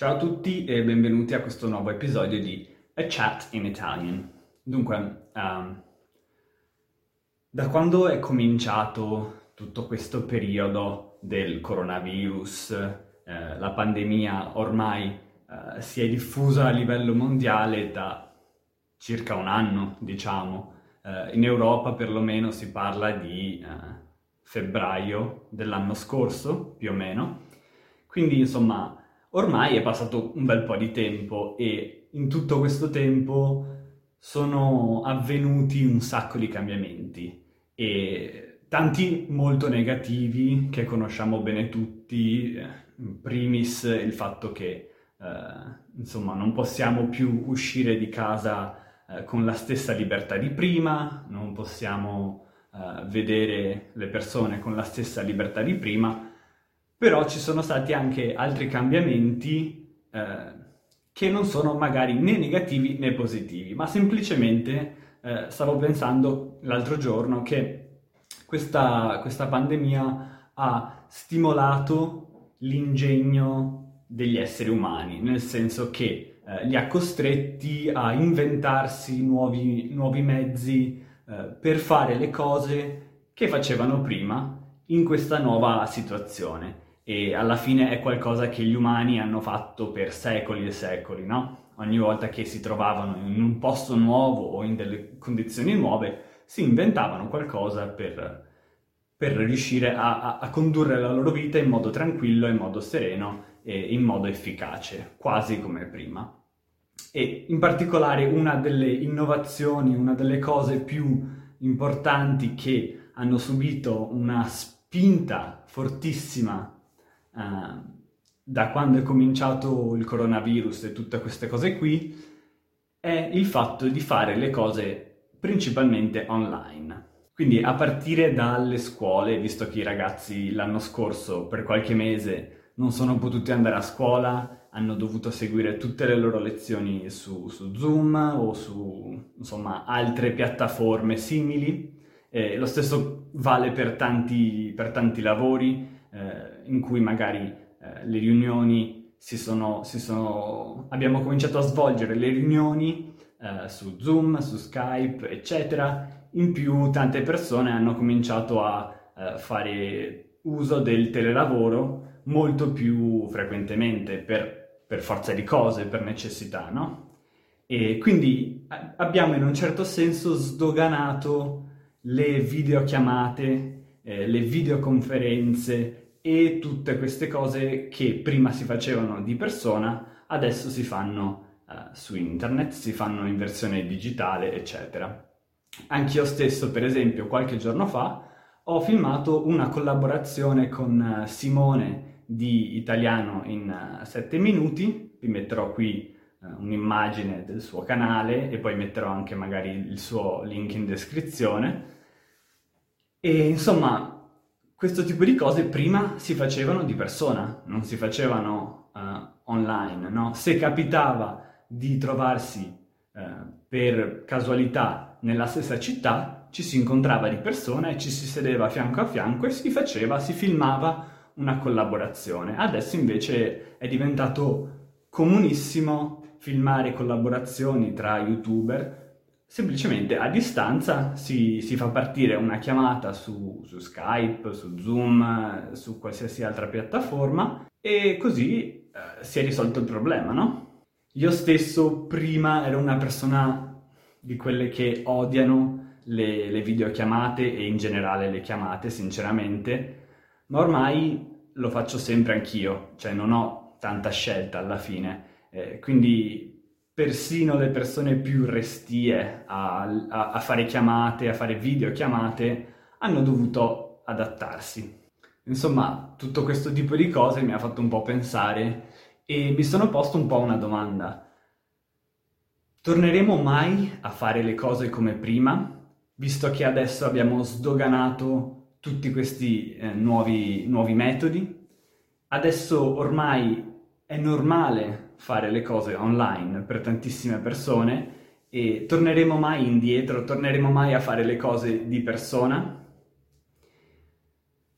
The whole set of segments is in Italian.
Ciao a tutti e benvenuti a questo nuovo episodio di A Chat in Italian. Dunque, um, da quando è cominciato tutto questo periodo del coronavirus, eh, la pandemia ormai eh, si è diffusa a livello mondiale da circa un anno, diciamo. Eh, in Europa perlomeno si parla di eh, febbraio dell'anno scorso, più o meno. Quindi, insomma, ormai è passato un bel po' di tempo e in tutto questo tempo sono avvenuti un sacco di cambiamenti e tanti molto negativi che conosciamo bene tutti, in primis il fatto che eh, insomma non possiamo più uscire di casa eh, con la stessa libertà di prima, non possiamo eh, vedere le persone con la stessa libertà di prima però ci sono stati anche altri cambiamenti eh, che non sono magari né negativi né positivi, ma semplicemente eh, stavo pensando l'altro giorno che questa, questa pandemia ha stimolato l'ingegno degli esseri umani, nel senso che eh, li ha costretti a inventarsi nuovi, nuovi mezzi eh, per fare le cose che facevano prima in questa nuova situazione e alla fine è qualcosa che gli umani hanno fatto per secoli e secoli, no? Ogni volta che si trovavano in un posto nuovo o in delle condizioni nuove, si inventavano qualcosa per, per riuscire a, a, a, condurre la loro vita in modo tranquillo, in modo sereno e in modo efficace, quasi come prima. E in particolare una delle innovazioni, una delle cose più importanti che hanno subito una spinta fortissima uh, da quando è cominciato il coronavirus e tutte queste cose qui, è il fatto di fare le cose principalmente online. Quindi a partire dalle scuole, visto che i ragazzi l'anno scorso per qualche mese non sono potuti andare a scuola, hanno dovuto seguire tutte le loro lezioni su, su Zoom o su insomma, altre piattaforme simili. Eh, lo stesso vale per tanti, per tanti lavori, eh, in cui magari eh, le riunioni si sono, si sono, abbiamo cominciato a svolgere le riunioni eh, su Zoom, su Skype, eccetera. In più tante persone hanno cominciato a eh, fare uso del telelavoro molto più frequentemente per, per forza di cose, per necessità, no? E quindi abbiamo in un certo senso sdoganato le videochiamate, eh, le videoconferenze, e tutte queste cose che prima si facevano di persona, adesso si fanno uh, su internet, si fanno in versione digitale, eccetera. Anch'io stesso, per esempio, qualche giorno fa ho filmato una collaborazione con uh, Simone di Italiano in 7 uh, minuti, vi metterò qui un'immagine del suo canale e poi metterò anche magari il suo link in descrizione. E insomma, questo tipo di cose prima si facevano di persona, non si facevano uh, online, no? Se capitava di trovarsi uh, per casualità nella stessa città, ci si incontrava di persona e ci si sedeva fianco a fianco e si faceva, si filmava una collaborazione. Adesso invece è diventato comunissimo filmare collaborazioni tra youtuber semplicemente a distanza si, si, fa partire una chiamata su, su, Skype, su Zoom, su qualsiasi altra piattaforma e così eh, si è risolto il problema, no? Io stesso prima ero una persona di quelle che odiano le, le videochiamate e in generale le chiamate, sinceramente, ma ormai lo faccio sempre anch'io, cioè non ho tanta scelta alla fine, eh, quindi persino le persone più restie a, a, a fare chiamate, a fare videochiamate, hanno dovuto adattarsi. Insomma, tutto questo tipo di cose mi ha fatto un po' pensare e mi sono posto un po' una domanda. Torneremo mai a fare le cose come prima, visto che adesso abbiamo sdoganato tutti questi eh, nuovi, nuovi metodi? Adesso ormai è normale fare le cose online per tantissime persone e torneremo mai indietro, torneremo mai a fare le cose di persona?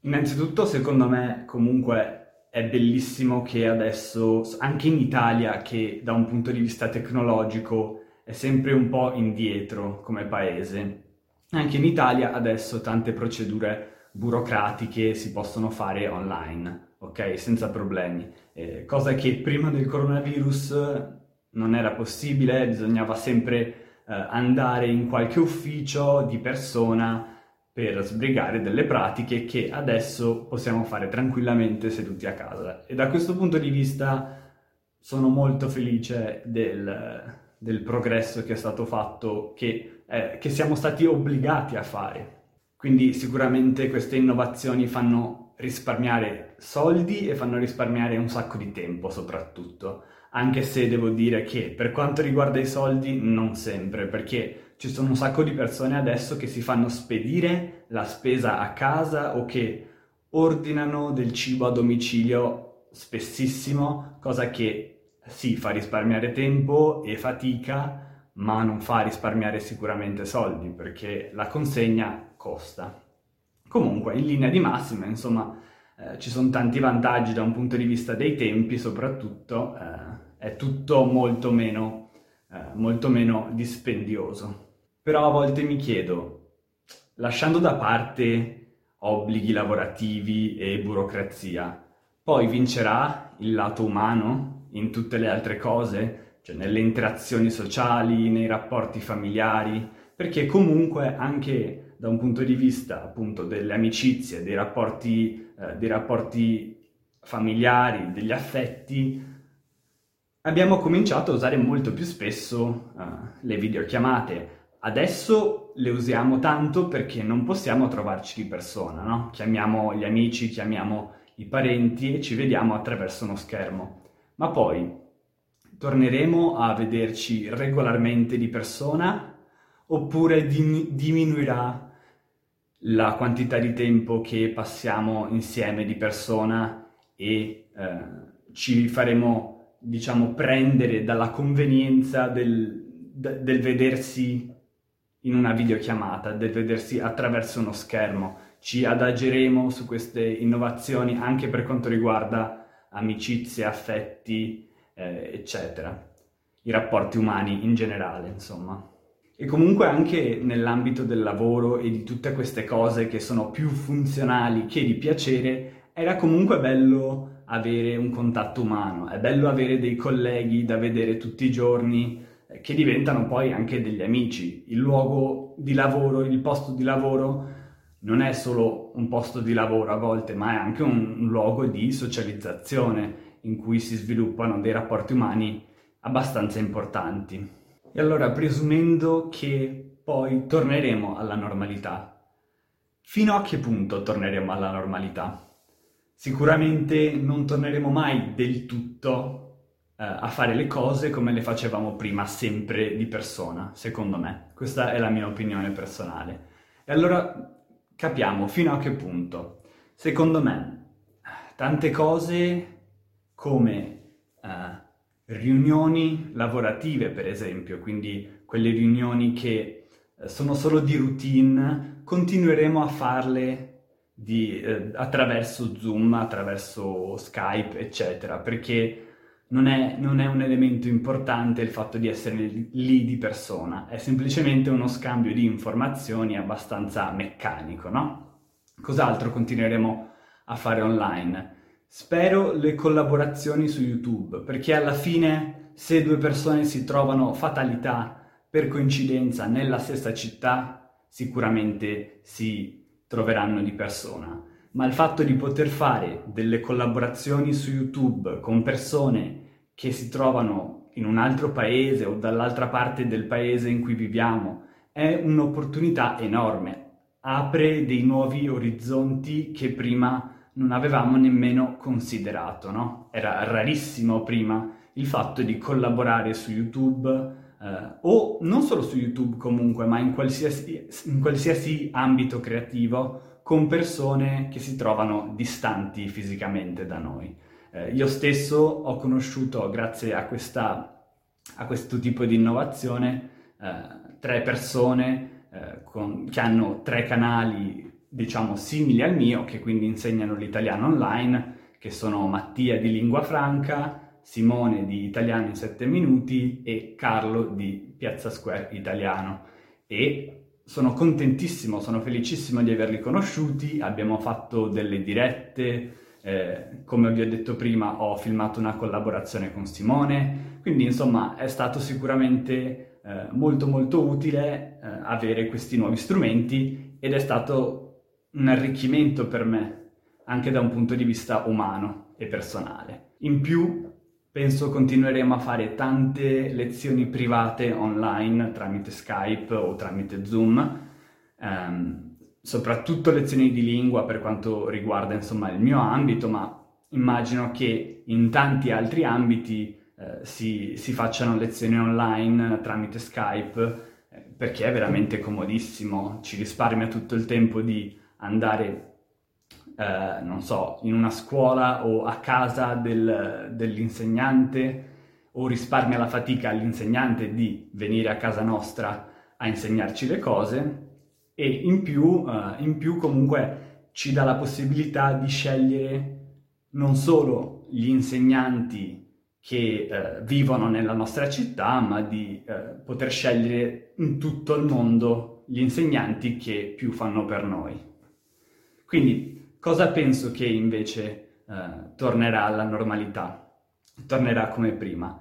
Innanzitutto, secondo me, comunque è bellissimo che adesso, anche in Italia, che da un punto di vista tecnologico è sempre un po' indietro come paese, anche in Italia adesso tante procedure burocratiche si possono fare online, ok? Senza problemi. Eh, cosa che prima del coronavirus non era possibile, bisognava sempre eh, andare in qualche ufficio di persona per sbrigare delle pratiche che adesso possiamo fare tranquillamente seduti a casa. E da questo punto di vista sono molto felice del, del progresso che è stato fatto, che, eh, che siamo stati obbligati a fare. Quindi sicuramente queste innovazioni fanno risparmiare soldi e fanno risparmiare un sacco di tempo soprattutto, anche se devo dire che per quanto riguarda i soldi non sempre, perché ci sono un sacco di persone adesso che si fanno spedire la spesa a casa o che ordinano del cibo a domicilio spessissimo, cosa che sì fa risparmiare tempo e fatica, ma non fa risparmiare sicuramente soldi perché la consegna costa. Comunque, in linea di massima, insomma, eh, ci sono tanti vantaggi da un punto di vista dei tempi, soprattutto eh, è tutto molto meno, eh, molto meno dispendioso. Però a volte mi chiedo, lasciando da parte obblighi lavorativi e burocrazia, poi vincerà il lato umano in tutte le altre cose, cioè nelle interazioni sociali, nei rapporti familiari, perché comunque anche da un punto di vista appunto delle amicizie, dei rapporti, eh, dei rapporti familiari, degli affetti, abbiamo cominciato a usare molto più spesso uh, le videochiamate, Adesso le usiamo tanto perché non possiamo trovarci di persona, no? Chiamiamo gli amici, chiamiamo i parenti e ci vediamo attraverso uno schermo. Ma poi torneremo a vederci regolarmente di persona oppure dim- diminuirà la quantità di tempo che passiamo insieme di persona e eh, ci faremo, diciamo, prendere dalla convenienza del, del vedersi in una videochiamata, del vedersi attraverso uno schermo. Ci adageremo su queste innovazioni anche per quanto riguarda amicizie, affetti, eh, eccetera. I rapporti umani in generale, insomma. E comunque anche nell'ambito del lavoro e di tutte queste cose che sono più funzionali che di piacere, era comunque bello avere un contatto umano, è bello avere dei colleghi da vedere tutti i giorni, che diventano poi anche degli amici. Il luogo di lavoro, il posto di lavoro non è solo un posto di lavoro a volte, ma è anche un, un luogo di socializzazione in cui si sviluppano dei rapporti umani abbastanza importanti. E allora, presumendo che poi torneremo alla normalità, fino a che punto torneremo alla normalità? Sicuramente non torneremo mai del tutto eh, a fare le cose come le facevamo prima, sempre di persona, secondo me. Questa è la mia opinione personale. E allora capiamo fino a che punto. Secondo me, tante cose come riunioni lavorative, per esempio, quindi quelle riunioni che eh, sono solo di routine, continueremo a farle di, eh, attraverso Zoom, attraverso Skype, eccetera, perché non è, non è, un elemento importante il fatto di essere lì di persona, è semplicemente uno scambio di informazioni abbastanza meccanico, no? Cos'altro continueremo a fare online? Spero le collaborazioni su YouTube, perché alla fine se due persone si trovano fatalità per coincidenza nella stessa città, sicuramente si troveranno di persona. Ma il fatto di poter fare delle collaborazioni su YouTube con persone che si trovano in un altro paese o dall'altra parte del paese in cui viviamo è un'opportunità enorme, apre dei nuovi orizzonti che prima non avevamo nemmeno considerato, no? Era rarissimo prima il fatto di collaborare su YouTube eh, o non solo su YouTube comunque, ma in qualsiasi, in qualsiasi ambito creativo con persone che si trovano distanti fisicamente da noi. Eh, io stesso ho conosciuto, grazie a, questa, a questo tipo di innovazione, eh, tre persone eh, con, che hanno tre canali, diciamo, simili al mio, che quindi insegnano l'italiano online, che sono Mattia di Lingua Franca, Simone di Italiano in 7 minuti e Carlo di Piazza Square Italiano. E sono contentissimo, sono felicissimo di averli conosciuti, abbiamo fatto delle dirette, eh, come vi ho detto prima ho filmato una collaborazione con Simone, quindi insomma è stato sicuramente eh, molto molto utile eh, avere questi nuovi strumenti ed è stato un arricchimento per me anche da un punto di vista umano e personale. In più, penso continueremo a fare tante lezioni private online tramite Skype o tramite Zoom, ehm, soprattutto lezioni di lingua per quanto riguarda insomma il mio ambito, ma immagino che in tanti altri ambiti eh, si, si, facciano lezioni online tramite Skype eh, perché è veramente comodissimo, ci risparmia tutto il tempo di andare eh, non so, in una scuola o a casa del, dell'insegnante o risparmia la fatica all'insegnante di venire a casa nostra a insegnarci le cose e in più, uh, in più comunque ci dà la possibilità di scegliere non solo gli insegnanti che uh, vivono nella nostra città, ma di uh, poter scegliere in tutto il mondo gli insegnanti che più fanno per noi. Quindi Cosa penso che invece eh, tornerà alla normalità? Tornerà come prima.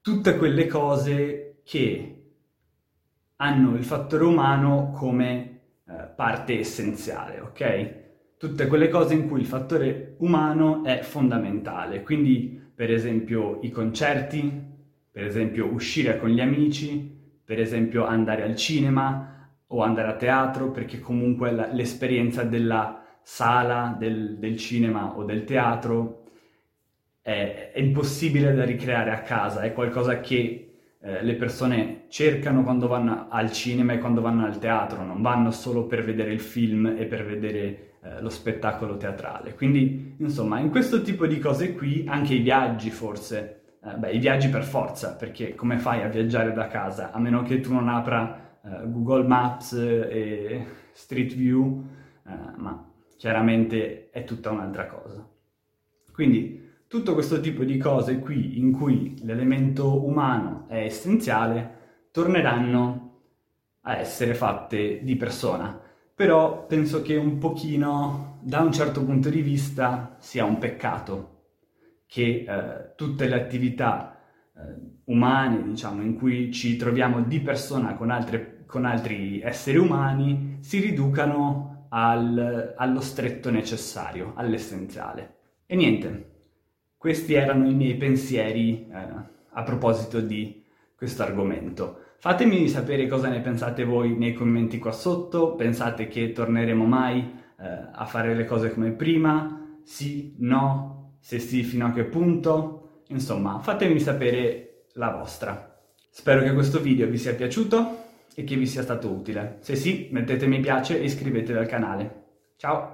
Tutte quelle cose che hanno il fattore umano come eh, parte essenziale, ok? Tutte quelle cose in cui il fattore umano è fondamentale. Quindi, per esempio, i concerti, per esempio, uscire con gli amici, per esempio, andare al cinema o andare a teatro, perché comunque la, l'esperienza della sala del, del cinema o del teatro è, è, impossibile da ricreare a casa, è qualcosa che eh, le persone cercano quando vanno al cinema e quando vanno al teatro, non vanno solo per vedere il film e per vedere eh, lo spettacolo teatrale. Quindi, insomma, in questo tipo di cose qui, anche i viaggi forse, eh, beh, i viaggi per forza, perché come fai a viaggiare da casa, a meno che tu non apra eh, Google Maps e Street View, eh, ma chiaramente è tutta un'altra cosa. Quindi tutto questo tipo di cose qui in cui l'elemento umano è essenziale torneranno a essere fatte di persona. Però penso che un pochino, da un certo punto di vista, sia un peccato che eh, tutte le attività eh, umane, diciamo, in cui ci troviamo di persona con, altre, con altri esseri umani, si riducano al, allo stretto necessario, all'essenziale. E niente, questi erano i miei pensieri eh, a proposito di questo argomento. Fatemi sapere cosa ne pensate voi nei commenti qua sotto, pensate che torneremo mai eh, a fare le cose come prima? Sì, no, se sì, fino a che punto? Insomma, fatemi sapere la vostra. Spero che questo video vi sia piaciuto e che vi sia stato utile. Se sì, mettete mi piace e iscrivetevi al canale. Ciao!